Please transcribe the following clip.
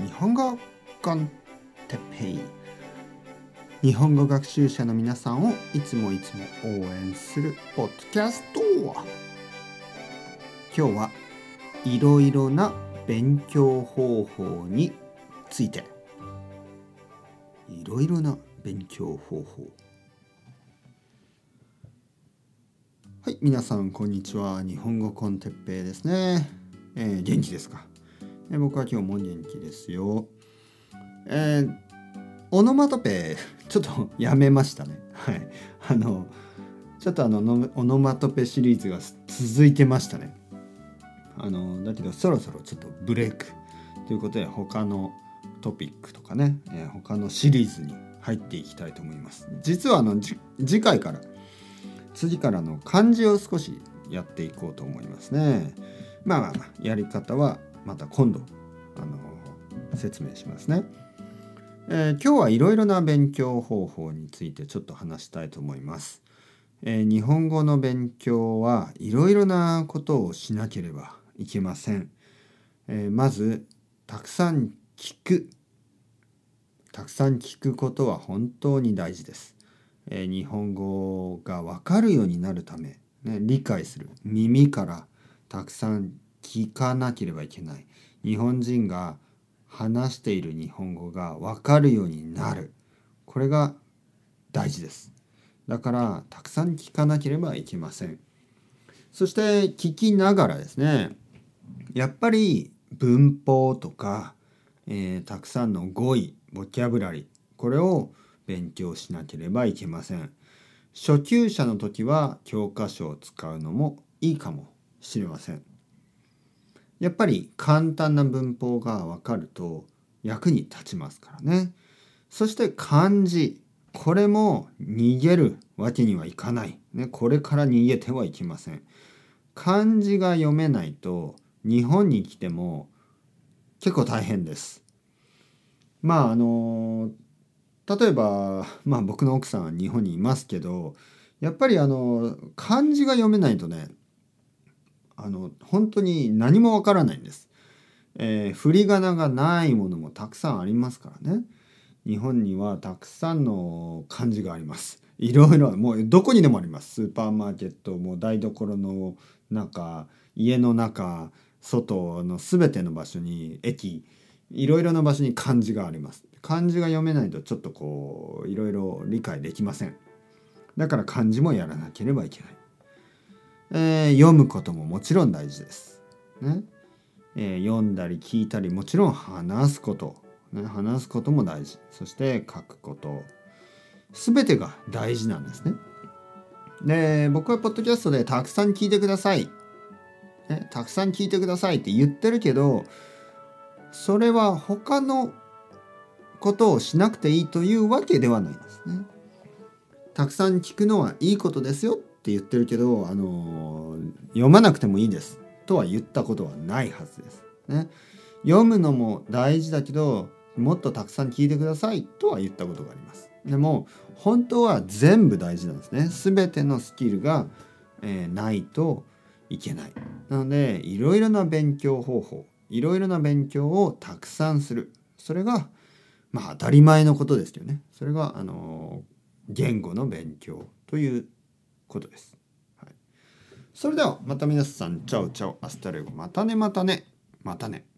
日本語コンテッペイ。日本語学習者の皆さんをいつもいつも応援するポッドキャスト。今日はいろいろな勉強方法について。いろいろな勉強方法。はい皆さんこんにちは。日本語コンテッペイですね、えー、元気ですか、え、僕は今日も元気ですよ。えー、オノマトペちょっとやめましたね。はい。あのちょっとあのオノマトペシリーズが続いてましたね。あのだけどそろそろちょっとブレイク。ということで他のトピックとかね、えー、他のシリーズに入っていきたいと思います。実はあの次回から次からの漢字を少しやっていこうと思いますね。まあまあまあやり方はまた今度あの説明しますね、えー、今日はいろいろな勉強方法についてちょっと話したいと思いますえー、日本語の勉強はいろいろなことをしなければいけません。えー、まずたくさん聞くたくさん聞くことは本当に大事です。えー、日本語がわかるようになるため、ね、理解する耳からたくさん聞かなければいけない。日本人が話している日本語がわかるようになる。これが大事です。だからたくさん聞かなければいけませんそして聞きながらですねやっぱり文法とか、えー、たくさんの語彙ボキャブラリーこれを勉強しなければいけません初級者の時は教科書を使うのもいいかもしれませんやっぱり簡単な文法がわかると役に立ちますからねそして漢字これも逃げるわけにはいかない。ね、これから逃げてはいけません。漢字が読めないと日本に来ても結構大変です。まああの例えば、まあ、僕の奥さんは日本にいますけどやっぱりあの漢字が読めないとねあの本当に何もわからないんです。えー、振り仮名がないものもたくさんありますからね。日本にはたくさんの漢字があります。いろいろもうどこにでもあります。スーパーマーケットも台所の中家の中外の全ての場所に駅いろいろな場所に漢字があります。漢字が読めないとちょっとこういろいろ理解できません。だから漢字もやらなければいけない。えー、読むことももちろん大事です。ね。えー、読んだり聞いたりもちろん話すこと。ね、話すことも大事。そして書くこと。全てが大事なんですね。で僕はポッドキャストでたくさん聞いてください、ね、たくさん聞いてくださいって言ってるけどそれは他のことをしなくていいというわけではないですね。たくさん聞くのはいいことですよ。って言ってるけど、あの読まなくてもいいですとは言ったことはないはずです。ね、読むのも大事だけどもっとたくさん聞いてくださいとは言ったことがあります。でも本当は全部大事なんですね。全てのスキルが、えー、ないといけない。なのでいろいろな勉強方法いろいろな勉強をたくさんするそれがまあ当たり前のことですよね。それがあの言語の勉強ということです。はい、それではまた皆さん chao chao hasta luego またねまたねまたね。